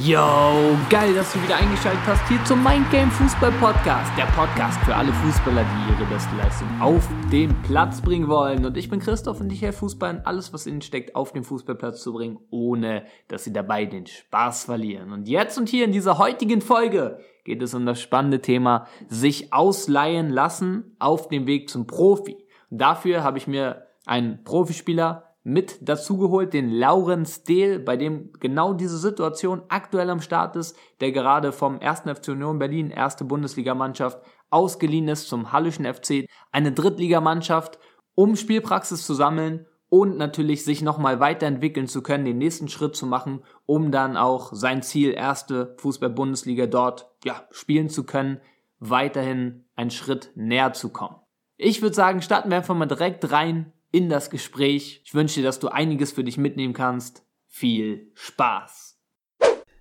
Yo, geil, dass du wieder eingeschaltet hast hier zum Mind Game Fußball Podcast. Der Podcast für alle Fußballer, die ihre beste Leistung auf den Platz bringen wollen. Und ich bin Christoph und ich helfe Fußballern, alles, was ihnen steckt, auf den Fußballplatz zu bringen, ohne dass sie dabei den Spaß verlieren. Und jetzt und hier in dieser heutigen Folge geht es um das spannende Thema sich ausleihen lassen auf dem Weg zum Profi. Und dafür habe ich mir einen Profispieler mit dazugeholt, den Laurenz Dehl, bei dem genau diese Situation aktuell am Start ist, der gerade vom 1. FC Union Berlin, erste Bundesligamannschaft, ausgeliehen ist zum Hallischen FC, eine Drittligamannschaft, um Spielpraxis zu sammeln und natürlich sich nochmal weiterentwickeln zu können, den nächsten Schritt zu machen, um dann auch sein Ziel, erste Fußball-Bundesliga dort, ja, spielen zu können, weiterhin einen Schritt näher zu kommen. Ich würde sagen, starten wir einfach mal direkt rein in das Gespräch. Ich wünsche dir, dass du einiges für dich mitnehmen kannst. Viel Spaß!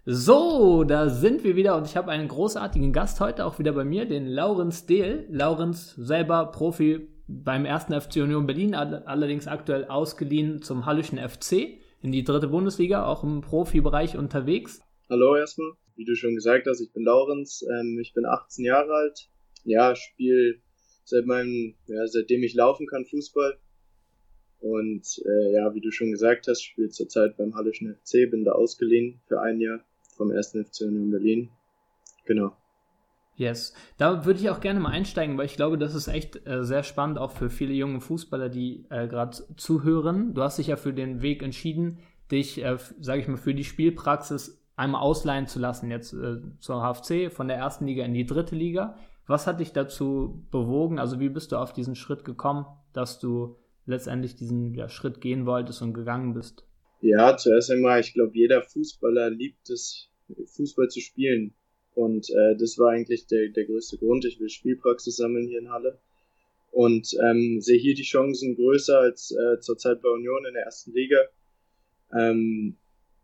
So, da sind wir wieder und ich habe einen großartigen Gast heute auch wieder bei mir, den Laurenz Dehl. Laurenz selber Profi beim ersten FC Union Berlin, allerdings aktuell ausgeliehen zum Hallischen FC in die dritte Bundesliga, auch im Profibereich unterwegs. Hallo erstmal, wie du schon gesagt hast, ich bin Laurenz, ähm, ich bin 18 Jahre alt, ja, spiele seit meinem, ja, seitdem ich laufen kann Fußball, und äh, ja, wie du schon gesagt hast, spiele zurzeit beim Hallischen FC, bin da ausgeliehen für ein Jahr vom 1. FC Union Berlin. Genau. Yes, da würde ich auch gerne mal einsteigen, weil ich glaube, das ist echt äh, sehr spannend, auch für viele junge Fußballer, die äh, gerade zuhören. Du hast dich ja für den Weg entschieden, dich, äh, sage ich mal, für die Spielpraxis einmal ausleihen zu lassen, jetzt äh, zur HFC, von der ersten Liga in die dritte Liga. Was hat dich dazu bewogen? Also wie bist du auf diesen Schritt gekommen, dass du letztendlich diesen ja, Schritt gehen wolltest und gegangen bist? Ja, zuerst einmal, ich glaube, jeder Fußballer liebt es, Fußball zu spielen. Und äh, das war eigentlich der, der größte Grund. Ich will Spielpraxis sammeln hier in Halle. Und ähm, sehe hier die Chancen größer als äh, zurzeit bei Union in der ersten Liga. Ähm,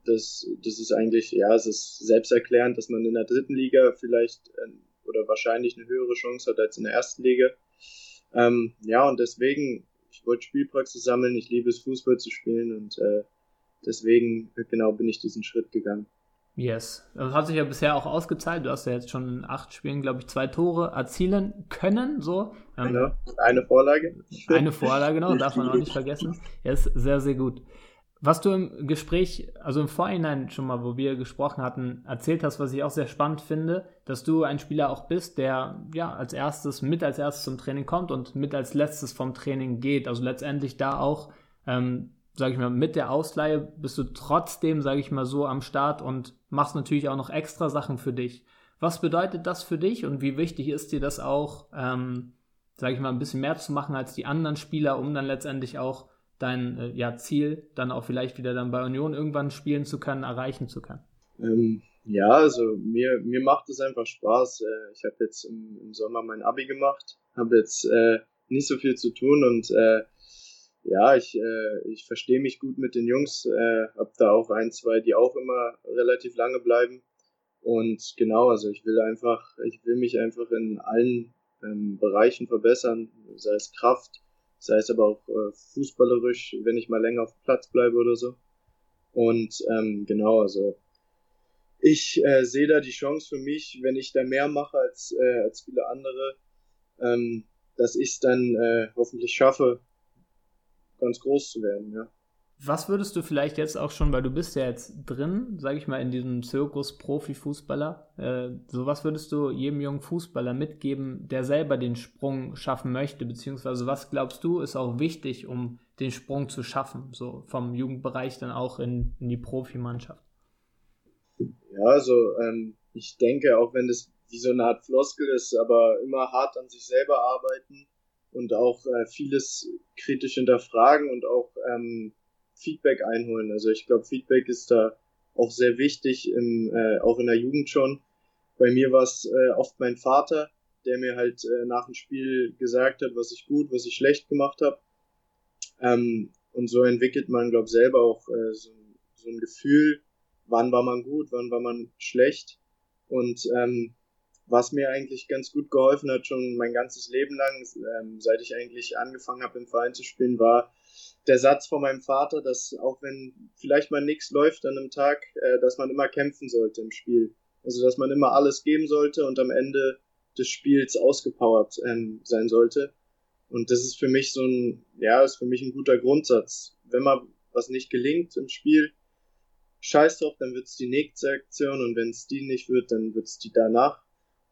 das, das ist eigentlich, ja, es ist selbsterklärend, dass man in der dritten Liga vielleicht äh, oder wahrscheinlich eine höhere Chance hat als in der ersten Liga. Ähm, ja, und deswegen ich wollte Spielpraxis sammeln, ich liebe es, Fußball zu spielen und äh, deswegen genau bin ich diesen Schritt gegangen. Yes. Das hat sich ja bisher auch ausgezahlt. Du hast ja jetzt schon in acht Spielen, glaube ich, zwei Tore erzielen können. So. Ähm, genau. Eine Vorlage. Eine Vorlage, genau, darf man auch nicht vergessen. Ja, ist sehr, sehr gut. Was du im Gespräch, also im Vorhinein schon mal, wo wir gesprochen hatten, erzählt hast, was ich auch sehr spannend finde, dass du ein Spieler auch bist, der ja als erstes, mit als erstes zum Training kommt und mit als letztes vom Training geht. Also letztendlich da auch, ähm, sage ich mal, mit der Ausleihe bist du trotzdem, sage ich mal so, am Start und machst natürlich auch noch extra Sachen für dich. Was bedeutet das für dich und wie wichtig ist dir das auch, ähm, sage ich mal, ein bisschen mehr zu machen als die anderen Spieler, um dann letztendlich auch dein äh, ja, Ziel dann auch vielleicht wieder dann bei Union irgendwann spielen zu können, erreichen zu können? Ähm, ja, also mir, mir macht es einfach Spaß. Äh, ich habe jetzt im, im, Sommer mein Abi gemacht, habe jetzt äh, nicht so viel zu tun und äh, ja, ich, äh, ich verstehe mich gut mit den Jungs, äh, habe da auch ein, zwei, die auch immer relativ lange bleiben. Und genau, also ich will einfach, ich will mich einfach in allen ähm, Bereichen verbessern, sei es Kraft, sei es aber auch äh, fußballerisch, wenn ich mal länger auf dem Platz bleibe oder so. Und ähm, genau, also ich äh, sehe da die Chance für mich, wenn ich da mehr mache als, äh, als viele andere, ähm, dass ich es dann äh, hoffentlich schaffe, ganz groß zu werden, ja. Was würdest du vielleicht jetzt auch schon, weil du bist ja jetzt drin, sage ich mal, in diesem Zirkus Profifußballer, äh, so was würdest du jedem jungen Fußballer mitgeben, der selber den Sprung schaffen möchte, beziehungsweise was glaubst du ist auch wichtig, um den Sprung zu schaffen, so vom Jugendbereich dann auch in, in die Profimannschaft? Ja, also ähm, ich denke, auch wenn das wie so eine Art Floskel ist, aber immer hart an sich selber arbeiten und auch äh, vieles kritisch hinterfragen und auch ähm, Feedback einholen. Also ich glaube, Feedback ist da auch sehr wichtig, im, äh, auch in der Jugend schon. Bei mir war es äh, oft mein Vater, der mir halt äh, nach dem Spiel gesagt hat, was ich gut, was ich schlecht gemacht habe. Ähm, und so entwickelt man, glaube selber auch äh, so, so ein Gefühl, wann war man gut, wann war man schlecht. Und ähm, was mir eigentlich ganz gut geholfen hat, schon mein ganzes Leben lang, ähm, seit ich eigentlich angefangen habe im Verein zu spielen, war, der Satz von meinem Vater, dass auch wenn vielleicht mal nichts läuft an einem Tag, äh, dass man immer kämpfen sollte im Spiel. Also dass man immer alles geben sollte und am Ende des Spiels ausgepowert ähm, sein sollte. Und das ist für mich so ein, ja, ist für mich ein guter Grundsatz. Wenn mal was nicht gelingt im Spiel, scheiß drauf, dann wird's die nächste Aktion und wenn es die nicht wird, dann wird's die danach.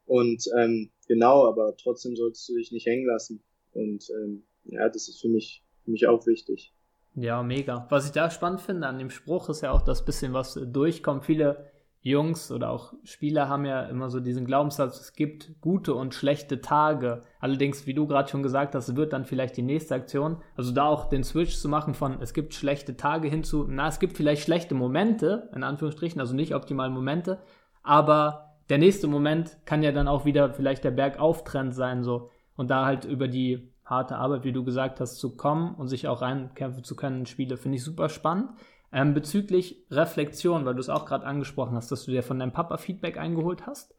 Und ähm, genau, aber trotzdem solltest du dich nicht hängen lassen. Und ähm, ja, das ist für mich, für mich auch wichtig. Ja, mega. Was ich da spannend finde an dem Spruch ist ja auch, dass bisschen was durchkommt. Viele Jungs oder auch Spieler haben ja immer so diesen Glaubenssatz, es gibt gute und schlechte Tage. Allerdings, wie du gerade schon gesagt hast, wird dann vielleicht die nächste Aktion, also da auch den Switch zu machen von es gibt schlechte Tage hinzu, na, es gibt vielleicht schlechte Momente, in Anführungsstrichen, also nicht optimale Momente, aber der nächste Moment kann ja dann auch wieder vielleicht der Bergauftrend sein, so. Und da halt über die harte Arbeit, wie du gesagt hast, zu kommen und sich auch reinkämpfen zu können in Spiele, finde ich super spannend. Ähm, bezüglich Reflexion, weil du es auch gerade angesprochen hast, dass du dir von deinem Papa Feedback eingeholt hast.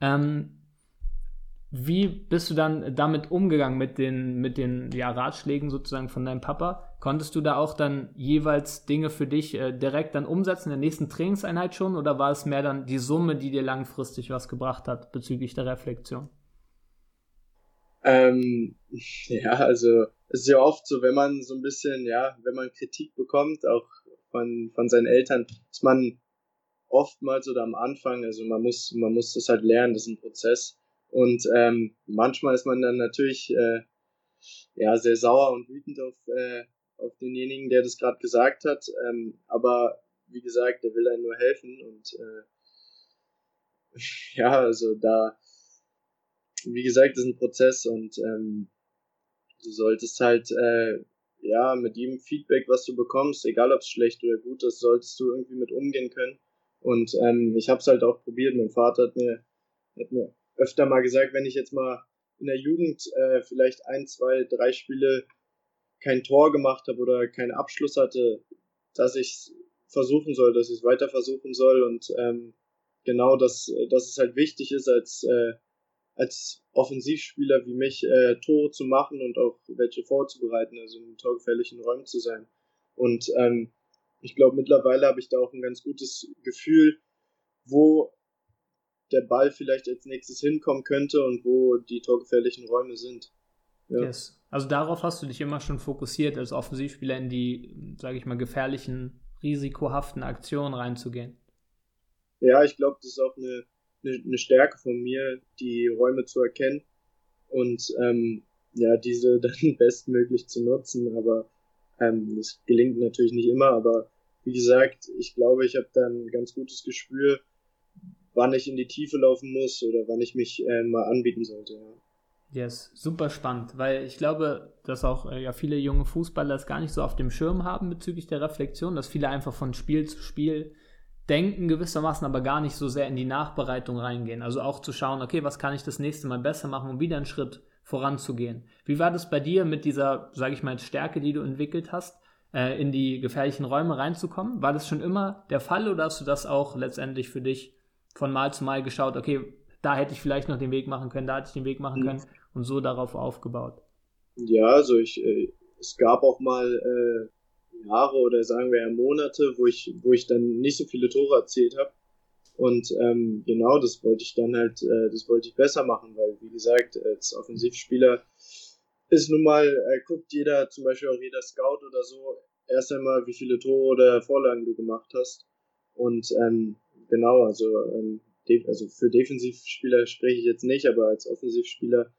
Ähm, wie bist du dann damit umgegangen mit den, mit den ja, Ratschlägen sozusagen von deinem Papa? Konntest du da auch dann jeweils Dinge für dich äh, direkt dann umsetzen in der nächsten Trainingseinheit schon oder war es mehr dann die Summe, die dir langfristig was gebracht hat bezüglich der Reflexion? Ähm, ja, also es ist ja oft so, wenn man so ein bisschen, ja, wenn man Kritik bekommt, auch von, von seinen Eltern, ist man oftmals oder am Anfang, also man muss, man muss das halt lernen, das ist ein Prozess. Und ähm, manchmal ist man dann natürlich äh, ja sehr sauer und wütend auf, äh, auf denjenigen, der das gerade gesagt hat. Ähm, aber wie gesagt, der will einem nur helfen und äh, ja, also da, wie gesagt, das ist ein Prozess und ähm, du solltest halt äh, ja, mit jedem Feedback, was du bekommst, egal ob es schlecht oder gut ist, solltest du irgendwie mit umgehen können. Und ähm, ich habe es halt auch probiert. Mein Vater hat mir, hat mir öfter mal gesagt, wenn ich jetzt mal in der Jugend äh, vielleicht ein, zwei, drei Spiele kein Tor gemacht habe oder keinen Abschluss hatte, dass ich versuchen soll, dass ich es weiter versuchen soll und ähm, genau, dass, dass es halt wichtig ist, als äh, als Offensivspieler wie mich äh, Tore zu machen und auch welche vorzubereiten, also in torgefährlichen Räumen zu sein. Und ähm, ich glaube, mittlerweile habe ich da auch ein ganz gutes Gefühl, wo der Ball vielleicht als nächstes hinkommen könnte und wo die torgefährlichen Räume sind. Ja. Yes. Also darauf hast du dich immer schon fokussiert, als Offensivspieler in die, sage ich mal, gefährlichen, risikohaften Aktionen reinzugehen. Ja, ich glaube, das ist auch eine eine, Stärke von mir, die Räume zu erkennen und ähm, ja, diese dann bestmöglich zu nutzen. Aber ähm, das gelingt natürlich nicht immer, aber wie gesagt, ich glaube, ich habe dann ein ganz gutes Gespür, wann ich in die Tiefe laufen muss oder wann ich mich äh, mal anbieten sollte. Ja. Yes, super spannend, weil ich glaube, dass auch äh, ja viele junge Fußballer es gar nicht so auf dem Schirm haben bezüglich der Reflexion, dass viele einfach von Spiel zu Spiel denken gewissermaßen, aber gar nicht so sehr in die Nachbereitung reingehen. Also auch zu schauen, okay, was kann ich das nächste Mal besser machen, um wieder einen Schritt voranzugehen. Wie war das bei dir mit dieser, sage ich mal, Stärke, die du entwickelt hast, äh, in die gefährlichen Räume reinzukommen? War das schon immer der Fall oder hast du das auch letztendlich für dich von Mal zu Mal geschaut, okay, da hätte ich vielleicht noch den Weg machen können, da hätte ich den Weg machen mhm. können und so darauf aufgebaut? Ja, also ich, äh, es gab auch mal äh, Jahre oder sagen wir ja Monate, wo ich, wo ich dann nicht so viele Tore erzielt habe. Und ähm, genau, das wollte ich dann halt, äh, das wollte ich besser machen, weil wie gesagt, als Offensivspieler ist nun mal, äh, guckt jeder, zum Beispiel auch jeder Scout oder so, erst einmal, wie viele Tore oder Vorlagen du gemacht hast. Und ähm, genau, also, ähm, also für Defensivspieler spreche ich jetzt nicht, aber als Offensivspieler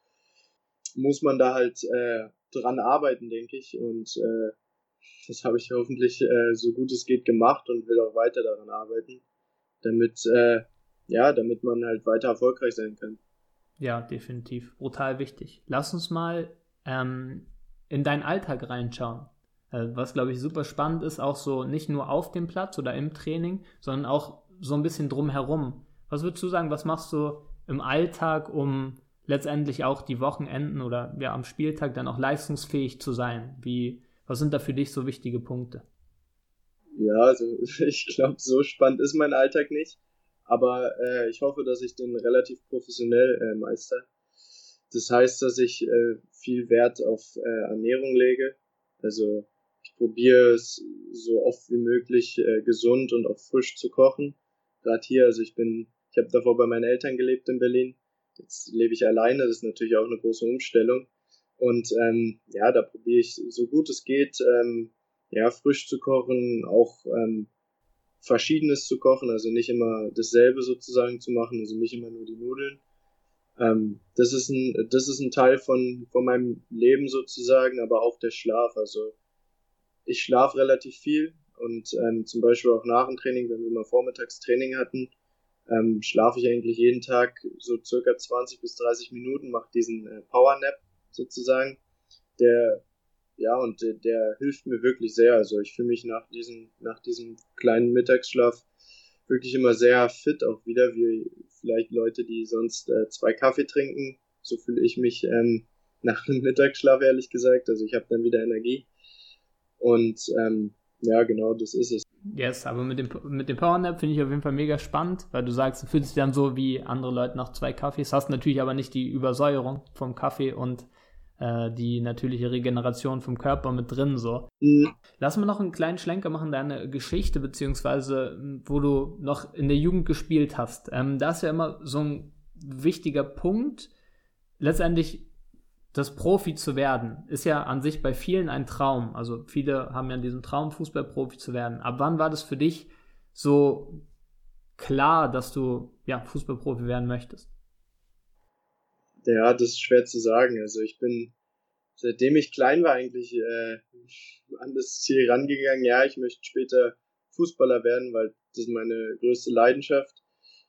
muss man da halt äh, dran arbeiten, denke ich. Und äh, das habe ich hoffentlich äh, so gut es geht gemacht und will auch weiter daran arbeiten, damit, äh, ja, damit man halt weiter erfolgreich sein kann. Ja, definitiv. Brutal wichtig. Lass uns mal ähm, in deinen Alltag reinschauen. Also, was, glaube ich, super spannend ist, auch so nicht nur auf dem Platz oder im Training, sondern auch so ein bisschen drumherum. Was würdest du sagen, was machst du im Alltag, um letztendlich auch die Wochenenden oder ja am Spieltag dann auch leistungsfähig zu sein? Wie, was sind da für dich so wichtige Punkte? Ja, also ich glaube, so spannend ist mein Alltag nicht. Aber äh, ich hoffe, dass ich den relativ professionell äh, meister. Das heißt, dass ich äh, viel Wert auf äh, Ernährung lege. Also ich probiere es so oft wie möglich äh, gesund und auch frisch zu kochen. Gerade hier, also ich bin, ich habe davor bei meinen Eltern gelebt in Berlin. Jetzt lebe ich alleine, das ist natürlich auch eine große Umstellung. Und ähm, ja, da probiere ich so gut es geht, ähm, ja, frisch zu kochen, auch ähm, Verschiedenes zu kochen, also nicht immer dasselbe sozusagen zu machen, also nicht immer nur die Nudeln. Ähm, das ist ein, das ist ein Teil von, von meinem Leben sozusagen, aber auch der Schlaf. Also ich schlafe relativ viel und ähm, zum Beispiel auch nach dem Training, wenn wir mal vormittags Training hatten, ähm, schlafe ich eigentlich jeden Tag so circa 20 bis 30 Minuten, mache diesen äh, Power Nap sozusagen. Der, ja, und der, der hilft mir wirklich sehr. Also ich fühle mich nach diesem, nach diesem kleinen Mittagsschlaf wirklich immer sehr fit auch wieder, wie vielleicht Leute, die sonst äh, zwei Kaffee trinken. So fühle ich mich ähm, nach einem Mittagsschlaf, ehrlich gesagt. Also ich habe dann wieder Energie. Und ähm, ja, genau, das ist es. Yes, aber mit dem, mit dem Powernap finde ich auf jeden Fall mega spannend, weil du sagst, du fühlst dich dann so wie andere Leute nach zwei Kaffees, hast natürlich aber nicht die Übersäuerung vom Kaffee und äh, die natürliche Regeneration vom Körper mit drin. So. Mhm. Lass mal noch einen kleinen Schlenker machen, deine Geschichte, beziehungsweise wo du noch in der Jugend gespielt hast. Ähm, da ist ja immer so ein wichtiger Punkt. Letztendlich das Profi zu werden, ist ja an sich bei vielen ein Traum. Also viele haben ja diesen Traum, Fußballprofi zu werden. Ab wann war das für dich so klar, dass du ja Fußballprofi werden möchtest? Ja, das ist schwer zu sagen. Also ich bin, seitdem ich klein war, eigentlich äh, an das Ziel rangegangen, ja, ich möchte später Fußballer werden, weil das ist meine größte Leidenschaft.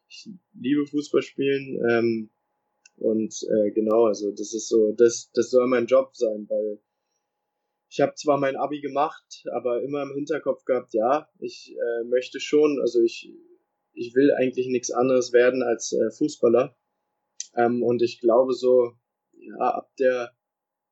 Ich liebe Fußball spielen. Ähm, und äh, genau, also das ist so, das, das soll mein Job sein, weil ich habe zwar mein Abi gemacht, aber immer im Hinterkopf gehabt, ja, ich äh, möchte schon, also ich, ich will eigentlich nichts anderes werden als äh, Fußballer. Ähm, und ich glaube so, ja, ab der,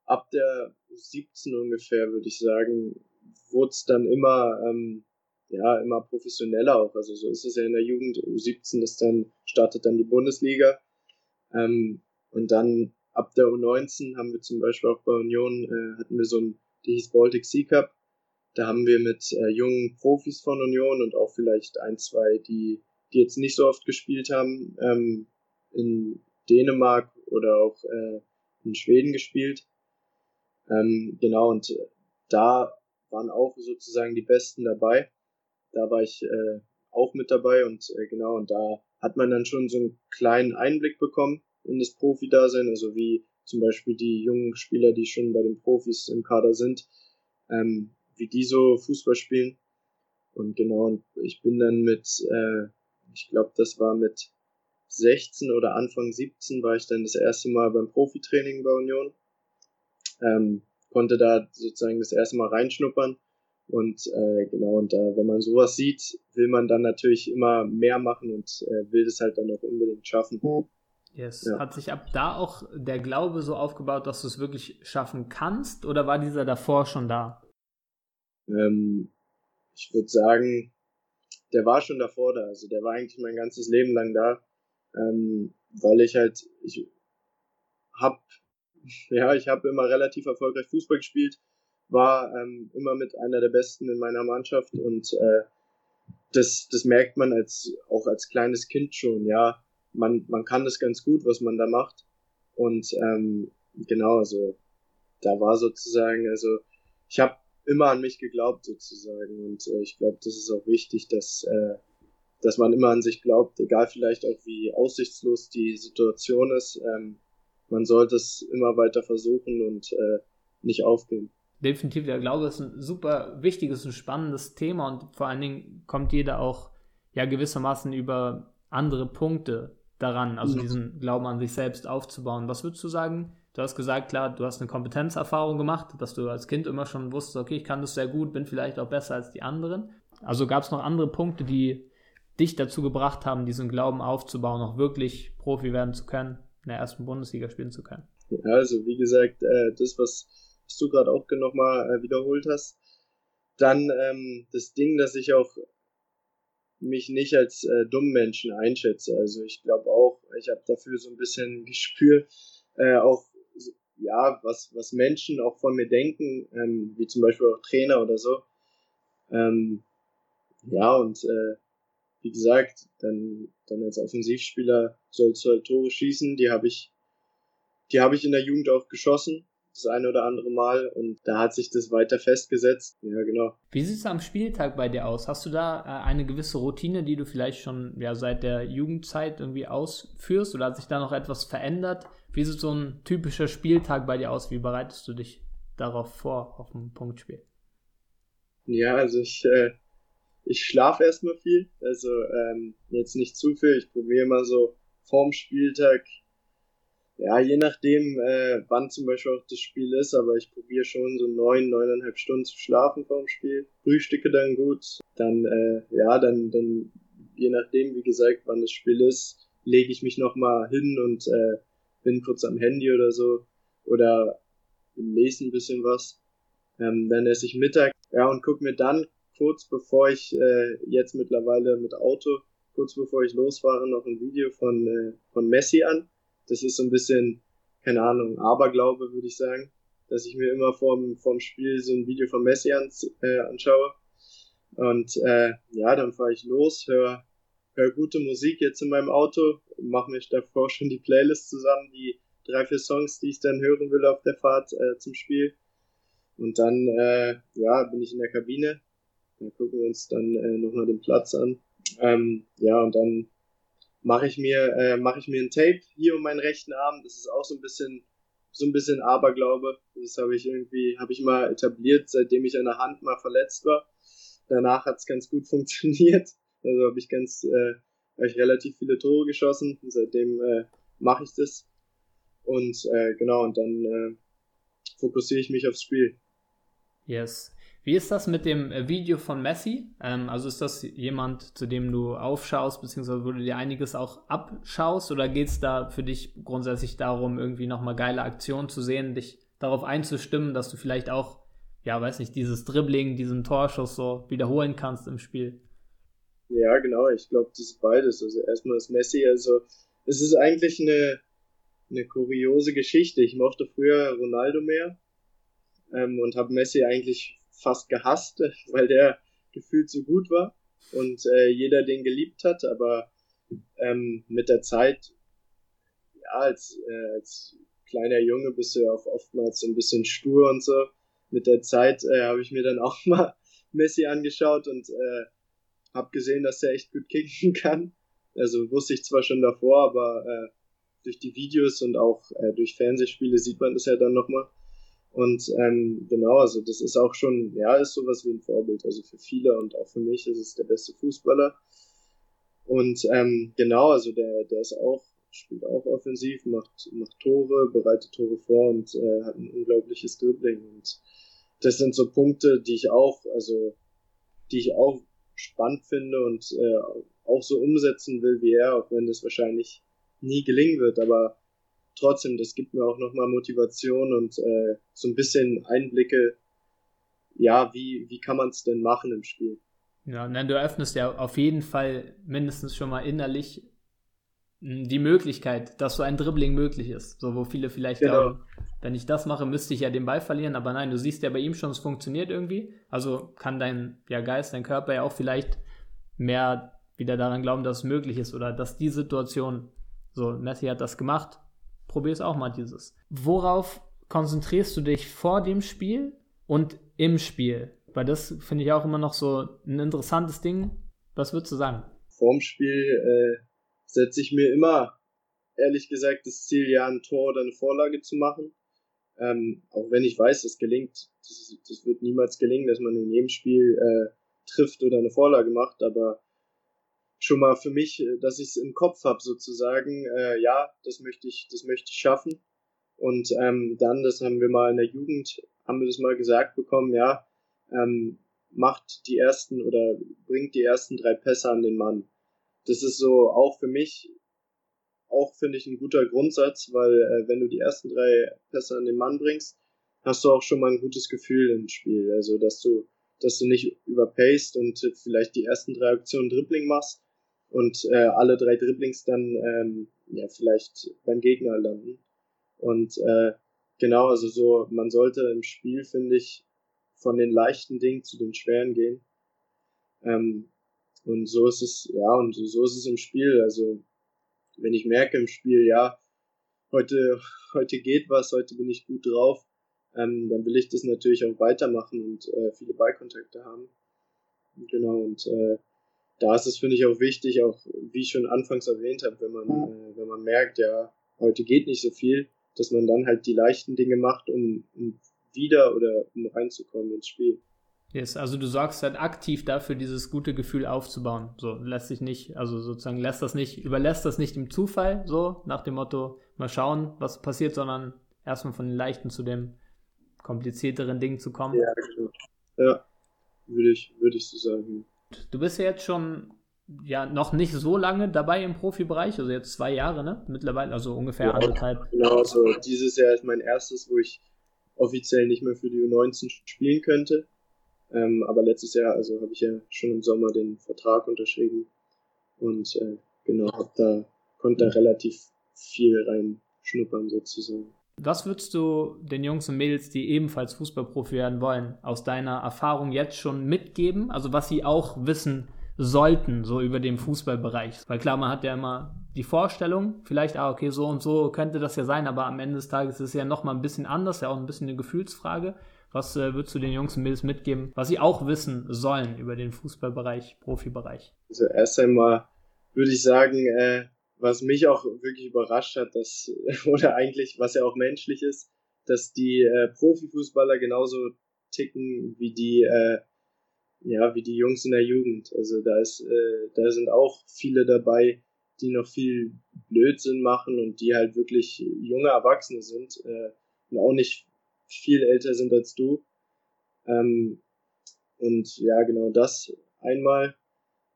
ab der 17 ungefähr, würde ich sagen, wurde es dann immer, ähm, ja, immer professioneller auch. Also so ist es ja in der Jugend. U17 ist dann, startet dann die Bundesliga. Ähm, und dann ab der U19 haben wir zum Beispiel auch bei Union, äh, hatten wir so ein, die hieß Baltic Sea Cup. Da haben wir mit äh, jungen Profis von Union und auch vielleicht ein, zwei, die, die jetzt nicht so oft gespielt haben, ähm, in Dänemark oder auch äh, in Schweden gespielt. Ähm, genau, und äh, da waren auch sozusagen die Besten dabei. Da war ich äh, auch mit dabei und äh, genau, und da hat man dann schon so einen kleinen Einblick bekommen in das Profi-Dasein, also wie zum Beispiel die jungen Spieler, die schon bei den Profis im Kader sind, ähm, wie die so Fußball spielen. Und genau, und ich bin dann mit, äh, ich glaube, das war mit 16 oder Anfang 17 war ich dann das erste Mal beim Profitraining bei Union. Ähm, konnte da sozusagen das erste Mal reinschnuppern und äh, genau, und äh, wenn man sowas sieht, will man dann natürlich immer mehr machen und äh, will das halt dann auch unbedingt schaffen. Yes. Ja. Hat sich ab da auch der Glaube so aufgebaut, dass du es wirklich schaffen kannst, oder war dieser davor schon da? Ähm, ich würde sagen, der war schon davor da. Also der war eigentlich mein ganzes Leben lang da, ähm, weil ich halt, ich hab, ja, ich habe immer relativ erfolgreich Fußball gespielt war ähm, immer mit einer der Besten in meiner Mannschaft und äh, das, das merkt man als auch als kleines Kind schon, ja. Man, man kann das ganz gut, was man da macht. Und ähm, genau, also da war sozusagen, also ich habe immer an mich geglaubt sozusagen und äh, ich glaube, das ist auch wichtig, dass äh, dass man immer an sich glaubt, egal vielleicht auch wie aussichtslos die Situation ist, ähm, man sollte es immer weiter versuchen und äh, nicht aufgeben definitiv, der Glaube ist ein super wichtiges und spannendes Thema und vor allen Dingen kommt jeder auch ja gewissermaßen über andere Punkte daran, also ja. diesen Glauben an sich selbst aufzubauen. Was würdest du sagen? Du hast gesagt, klar, du hast eine Kompetenzerfahrung gemacht, dass du als Kind immer schon wusstest, okay, ich kann das sehr gut, bin vielleicht auch besser als die anderen. Also gab es noch andere Punkte, die dich dazu gebracht haben, diesen Glauben aufzubauen, auch wirklich Profi werden zu können, in der ersten Bundesliga spielen zu können? Also wie gesagt, äh, das, was du gerade auch nochmal äh, wiederholt hast. Dann ähm, das Ding, dass ich auch mich nicht als äh, dummen Menschen einschätze. Also ich glaube auch, ich habe dafür so ein bisschen Gespür, äh, auch ja ja, was, was Menschen auch von mir denken, ähm, wie zum Beispiel auch Trainer oder so. Ähm, ja, und äh, wie gesagt, dann, dann als Offensivspieler sollst du halt Tore schießen. Die habe ich, die habe ich in der Jugend auch geschossen das eine oder andere Mal und da hat sich das weiter festgesetzt. Ja, genau. Wie sieht es am Spieltag bei dir aus? Hast du da äh, eine gewisse Routine, die du vielleicht schon ja, seit der Jugendzeit irgendwie ausführst oder hat sich da noch etwas verändert? Wie sieht so ein typischer Spieltag bei dir aus? Wie bereitest du dich darauf vor, auf ein Punktspiel? Ja, also ich, äh, ich schlafe erstmal viel, also ähm, jetzt nicht zu viel. Ich probiere mal so vorm Spieltag ja, je nachdem, äh, wann zum Beispiel auch das Spiel ist, aber ich probiere schon so neun, neuneinhalb Stunden zu schlafen vor dem Spiel. Frühstücke dann gut, dann, äh, ja, dann, dann, je nachdem, wie gesagt, wann das Spiel ist, lege ich mich nochmal hin und äh, bin kurz am Handy oder so oder lese ein bisschen was. Ähm, dann esse ich Mittag, ja, und guck mir dann kurz bevor ich äh, jetzt mittlerweile mit Auto, kurz bevor ich losfahre, noch ein Video von, äh, von Messi an das ist so ein bisschen, keine Ahnung, Aberglaube, würde ich sagen, dass ich mir immer vorm, vorm Spiel so ein Video von Messi ans, äh, anschaue. Und äh, ja, dann fahre ich los, höre hör gute Musik jetzt in meinem Auto, mache mir davor schon die Playlist zusammen, die drei, vier Songs, die ich dann hören will auf der Fahrt äh, zum Spiel. Und dann, äh, ja, bin ich in der Kabine. Dann gucken wir uns dann äh, nochmal den Platz an. Ähm, ja, und dann mache ich mir äh, mache ich mir ein Tape hier um meinen rechten Arm. Das ist auch so ein bisschen so ein bisschen Aberglaube. Das habe ich irgendwie habe ich mal etabliert, seitdem ich an der Hand mal verletzt war. Danach hat es ganz gut funktioniert. Also habe ich ganz äh, habe ich relativ viele Tore geschossen. Seitdem äh, mache ich das. Und äh, genau und dann äh, fokussiere ich mich aufs Spiel. Yes. Wie ist das mit dem äh, Video von Messi? Ähm, also ist das jemand, zu dem du aufschaust, beziehungsweise wo du dir einiges auch abschaust? Oder geht es da für dich grundsätzlich darum, irgendwie nochmal geile Aktionen zu sehen, dich darauf einzustimmen, dass du vielleicht auch, ja, weiß nicht, dieses Dribbling, diesen Torschuss so wiederholen kannst im Spiel? Ja, genau. Ich glaube, das ist beides. Also erstmal ist Messi, also es ist eigentlich eine, eine kuriose Geschichte. Ich mochte früher Ronaldo mehr ähm, und habe Messi eigentlich fast gehasst, weil der gefühlt so gut war und äh, jeder den geliebt hat, aber ähm, mit der Zeit, ja, als, äh, als kleiner Junge bist du ja auch oftmals so ein bisschen stur und so. Mit der Zeit äh, habe ich mir dann auch mal Messi angeschaut und äh, habe gesehen, dass er echt gut kicken kann. Also wusste ich zwar schon davor, aber äh, durch die Videos und auch äh, durch Fernsehspiele sieht man das ja dann nochmal. Und ähm, genau, also das ist auch schon, ja, ist sowas wie ein Vorbild. Also für viele und auch für mich ist es der beste Fußballer. Und ähm, genau, also der, der ist auch, spielt auch offensiv, macht, macht Tore, bereitet Tore vor und äh, hat ein unglaubliches Dribbling. Und das sind so Punkte, die ich auch, also die ich auch spannend finde und äh, auch so umsetzen will wie er, auch wenn das wahrscheinlich nie gelingen wird. Aber trotzdem, das gibt mir auch nochmal Motivation und äh, so ein bisschen Einblicke, ja, wie, wie kann man es denn machen im Spiel. Ja, und dann du eröffnest ja auf jeden Fall mindestens schon mal innerlich hm, die Möglichkeit, dass so ein Dribbling möglich ist. So, wo viele vielleicht genau. glauben, wenn ich das mache, müsste ich ja den Ball verlieren, aber nein, du siehst ja bei ihm schon, es funktioniert irgendwie. Also kann dein ja, Geist, dein Körper ja auch vielleicht mehr wieder daran glauben, dass es möglich ist oder dass die Situation, so, Messi hat das gemacht, probier es auch mal dieses. Worauf konzentrierst du dich vor dem Spiel und im Spiel? Weil das finde ich auch immer noch so ein interessantes Ding. Was würdest du sagen? Vorm Spiel äh, setze ich mir immer, ehrlich gesagt, das Ziel, ja, ein Tor oder eine Vorlage zu machen. Ähm, auch wenn ich weiß, es gelingt, das, das, wird niemals gelingen, dass man in jedem Spiel äh, trifft oder eine Vorlage macht, aber schon mal für mich, äh, dass ich es im Kopf habe sozusagen, äh, ja, das möchte ich, das möchte ich schaffen. Und ähm, dann, das haben wir mal in der Jugend, haben wir das mal gesagt bekommen, ja, ähm, macht die ersten oder bringt die ersten drei Pässe an den Mann. Das ist so auch für mich, auch finde ich ein guter Grundsatz, weil äh, wenn du die ersten drei Pässe an den Mann bringst, hast du auch schon mal ein gutes Gefühl im Spiel. Also dass du, dass du nicht überpaced und vielleicht die ersten drei Aktionen Dribbling machst, und äh, alle drei Dribblings dann ähm, ja vielleicht beim Gegner landen. Und äh, genau, also so, man sollte im Spiel, finde ich, von den leichten Dingen zu den schweren gehen. Ähm, und so ist es, ja, und so ist es im Spiel. Also, wenn ich merke im Spiel, ja, heute, heute geht was, heute bin ich gut drauf, ähm, dann will ich das natürlich auch weitermachen und äh, viele Ballkontakte haben. Genau, und äh, da ist es, finde ich, auch wichtig, auch wie ich schon anfangs erwähnt habe, wenn man, äh, wenn man merkt, ja, heute geht nicht so viel, dass man dann halt die leichten Dinge macht, um, um wieder oder um reinzukommen ins Spiel. Yes, also du sorgst halt aktiv dafür, dieses gute Gefühl aufzubauen. So lässt sich nicht, also sozusagen lässt das nicht, überlässt das nicht dem Zufall, so nach dem Motto, mal schauen, was passiert, sondern erstmal von den leichten zu dem komplizierteren Ding zu kommen. Ja, genau. Ja, würde ich, würde ich so sagen. Du bist ja jetzt schon ja noch nicht so lange dabei im Profibereich, also jetzt zwei Jahre, ne? Mittlerweile, also ungefähr ja, anderthalb. Genau, also dieses Jahr ist mein erstes, wo ich offiziell nicht mehr für die U19 spielen könnte. Ähm, aber letztes Jahr, also habe ich ja schon im Sommer den Vertrag unterschrieben und äh, genau, hab da konnte da relativ viel reinschnuppern sozusagen. Was würdest du den Jungs und Mädels, die ebenfalls Fußballprofi werden wollen, aus deiner Erfahrung jetzt schon mitgeben? Also was sie auch wissen sollten, so über den Fußballbereich. Weil klar, man hat ja immer die Vorstellung, vielleicht, ah, okay, so und so könnte das ja sein, aber am Ende des Tages ist es ja nochmal ein bisschen anders, ja auch ein bisschen eine Gefühlsfrage. Was äh, würdest du den Jungs und Mädels mitgeben, was sie auch wissen sollen über den Fußballbereich, Profibereich? Also erst einmal würde ich sagen, äh, was mich auch wirklich überrascht hat, dass, oder eigentlich, was ja auch menschlich ist, dass die äh, Profifußballer genauso ticken wie die, äh, ja, wie die Jungs in der Jugend. Also da ist, äh, da sind auch viele dabei, die noch viel Blödsinn machen und die halt wirklich junge Erwachsene sind äh, und auch nicht viel älter sind als du. Ähm, und ja, genau das einmal.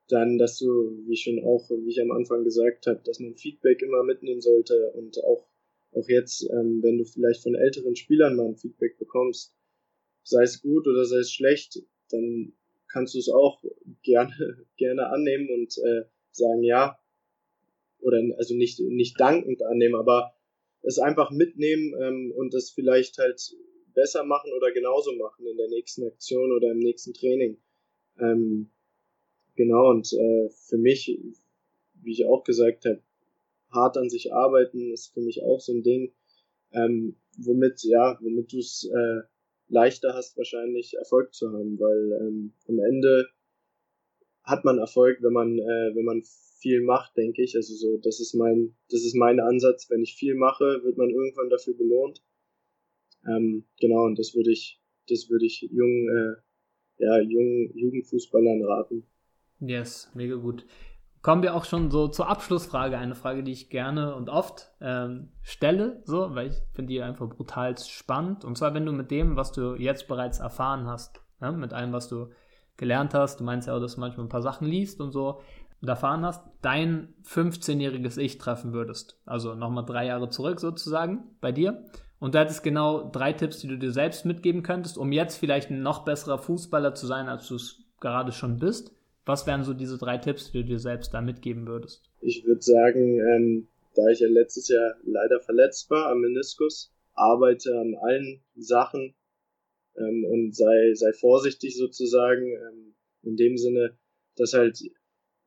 Dann, dass du, wie schon auch, wie ich am Anfang gesagt habe, dass man Feedback immer mitnehmen sollte und auch, auch jetzt, ähm, wenn du vielleicht von älteren Spielern mal ein Feedback bekommst, sei es gut oder sei es schlecht, dann kannst du es auch gerne, gerne annehmen und äh, sagen, ja, oder also nicht, nicht dankend annehmen, aber es einfach mitnehmen ähm, und das vielleicht halt besser machen oder genauso machen in der nächsten Aktion oder im nächsten Training. Ähm, Genau, und äh, für mich, wie ich auch gesagt habe, hart an sich arbeiten ist für mich auch so ein Ding, ähm, womit, ja, womit du es äh, leichter hast, wahrscheinlich Erfolg zu haben, weil ähm, am Ende hat man Erfolg, wenn man, äh, wenn man viel macht, denke ich. Also so, das ist mein, das ist mein Ansatz. Wenn ich viel mache, wird man irgendwann dafür belohnt. Ähm, genau, und das würde ich, das würde ich jungen, äh, ja, jungen Jugendfußballern raten. Yes, mega gut. Kommen wir auch schon so zur Abschlussfrage, eine Frage, die ich gerne und oft ähm, stelle, so, weil ich finde die einfach brutal spannend. Und zwar, wenn du mit dem, was du jetzt bereits erfahren hast, ja, mit allem, was du gelernt hast, du meinst ja auch, dass du manchmal ein paar Sachen liest und so, und erfahren hast, dein 15-jähriges Ich treffen würdest. Also nochmal drei Jahre zurück sozusagen bei dir. Und du hättest genau drei Tipps, die du dir selbst mitgeben könntest, um jetzt vielleicht ein noch besserer Fußballer zu sein, als du es gerade schon bist. Was wären so diese drei Tipps, die du dir selbst da mitgeben würdest? Ich würde sagen, ähm, da ich ja letztes Jahr leider verletzt war am Meniskus, arbeite an allen Sachen ähm, und sei, sei vorsichtig sozusagen, ähm, in dem Sinne, dass halt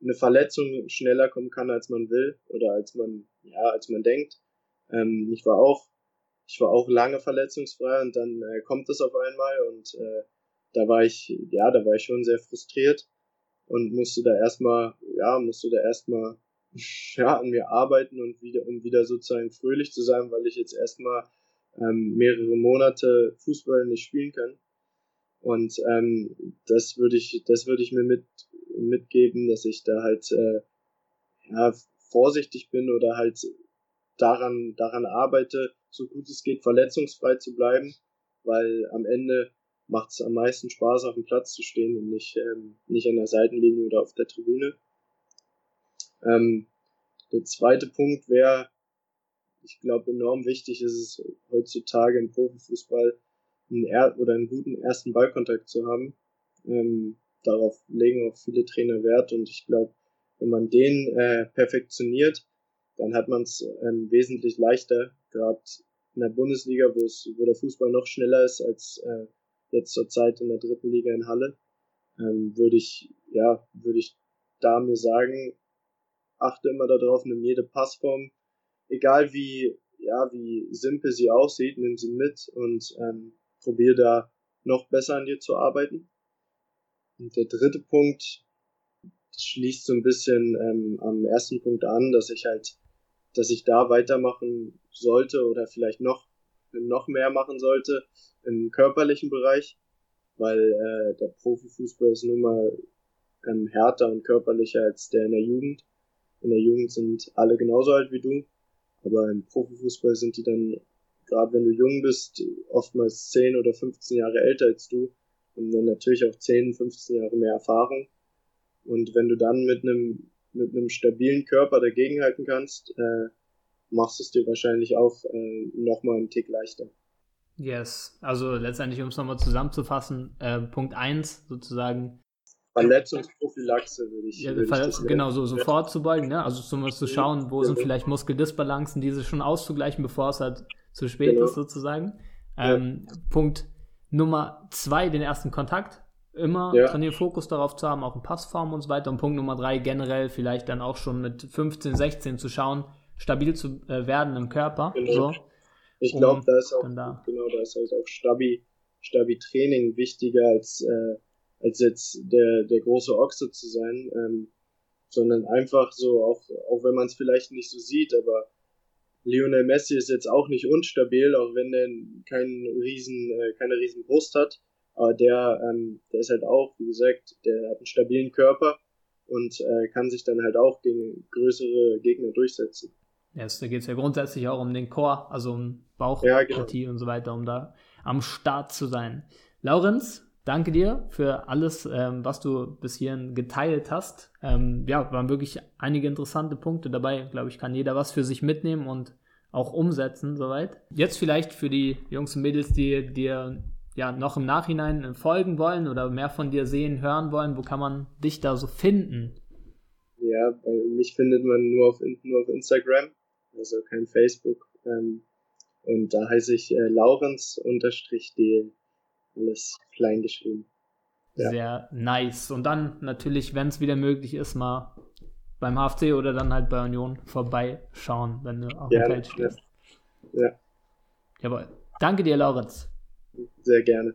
eine Verletzung schneller kommen kann, als man will oder als man, ja, als man denkt. Ähm, ich war auch, ich war auch lange verletzungsfrei und dann äh, kommt es auf einmal und äh, da war ich, ja, da war ich schon sehr frustriert und musste da erstmal, ja, musste da erstmal ja, an mir arbeiten und wieder, um wieder sozusagen fröhlich zu sein, weil ich jetzt erstmal ähm, mehrere Monate Fußball nicht spielen kann. Und ähm, das würde ich, das würde ich mir mit, mitgeben, dass ich da halt äh, ja, vorsichtig bin oder halt daran, daran arbeite, so gut es geht, verletzungsfrei zu bleiben, weil am Ende macht es am meisten Spaß, auf dem Platz zu stehen und nicht, ähm, nicht an der Seitenlinie oder auf der Tribüne. Ähm, der zweite Punkt wäre, ich glaube, enorm wichtig ist es heutzutage im Profifußball, einen er oder einen guten ersten Ballkontakt zu haben. Ähm, darauf legen auch viele Trainer Wert und ich glaube, wenn man den äh, perfektioniert, dann hat man es ähm, wesentlich leichter, gerade in der Bundesliga, wo wo der Fußball noch schneller ist als äh, jetzt zur Zeit in der dritten Liga in Halle, ähm, würde ich, ja, würde ich da mir sagen, achte immer darauf, nimm jede Passform, egal wie, ja, wie simpel sie aussieht, nimm sie mit und ähm, probier da noch besser an dir zu arbeiten. Und der dritte Punkt schließt so ein bisschen ähm, am ersten Punkt an, dass ich halt, dass ich da weitermachen sollte oder vielleicht noch noch mehr machen sollte im körperlichen Bereich, weil äh, der Profifußball ist nun mal ähm, härter und körperlicher als der in der Jugend. In der Jugend sind alle genauso alt wie du, aber im Profifußball sind die dann, gerade wenn du jung bist, oftmals 10 oder 15 Jahre älter als du und dann natürlich auch 10, 15 Jahre mehr Erfahrung. Und wenn du dann mit einem mit einem stabilen Körper dagegenhalten kannst, äh, machst du es dir wahrscheinlich auch äh, nochmal einen Tick leichter. Yes, also letztendlich, um es nochmal zusammenzufassen, äh, Punkt 1 sozusagen. Verletzungsprophylaxe würde ich. Ja, würde Verletz genau, so, so vorzubeugen, ne? also zumindest zu schauen, wo sind vielleicht Muskeldisbalancen, diese schon auszugleichen, bevor es halt zu spät genau. ist, sozusagen. Ähm, ja. Punkt Nummer 2, den ersten Kontakt. Immer ja. trainieren, Fokus darauf zu haben, auch in Passform und so weiter. Und Punkt Nummer 3, generell vielleicht dann auch schon mit 15, 16 zu schauen, stabil zu äh, werden im Körper. Genau. So. Ich glaube, da ist auch da. genau, da ist halt auch Stabi, Stabi Training wichtiger als äh, als jetzt der der große Ochse zu sein, ähm, sondern einfach so auch auch wenn man es vielleicht nicht so sieht, aber Lionel Messi ist jetzt auch nicht unstabil, auch wenn er keinen riesen äh, keine riesen Brust hat, aber der ähm, der ist halt auch, wie gesagt, der hat einen stabilen Körper und äh, kann sich dann halt auch gegen größere Gegner durchsetzen. Yes, da geht es ja grundsätzlich auch um den Chor, also um Bauchpartie ja, genau. und so weiter, um da am Start zu sein. Laurenz, danke dir für alles, ähm, was du bis hierhin geteilt hast. Ähm, ja, waren wirklich einige interessante Punkte dabei. Glaube ich, kann jeder was für sich mitnehmen und auch umsetzen, soweit. Jetzt vielleicht für die Jungs und Mädels, die dir ja noch im Nachhinein folgen wollen oder mehr von dir sehen, hören wollen, wo kann man dich da so finden? Ja, bei mich findet man nur auf, nur auf Instagram also kein Facebook. Ähm, und da heiße ich äh, Laurens-D. Alles klein geschrieben. Ja. Sehr nice. Und dann natürlich, wenn es wieder möglich ist, mal beim HFC oder dann halt bei Union vorbeischauen, wenn du auf dem Feld stehst. Ja. ja. Jawohl. Danke dir, Laurenz. Sehr gerne.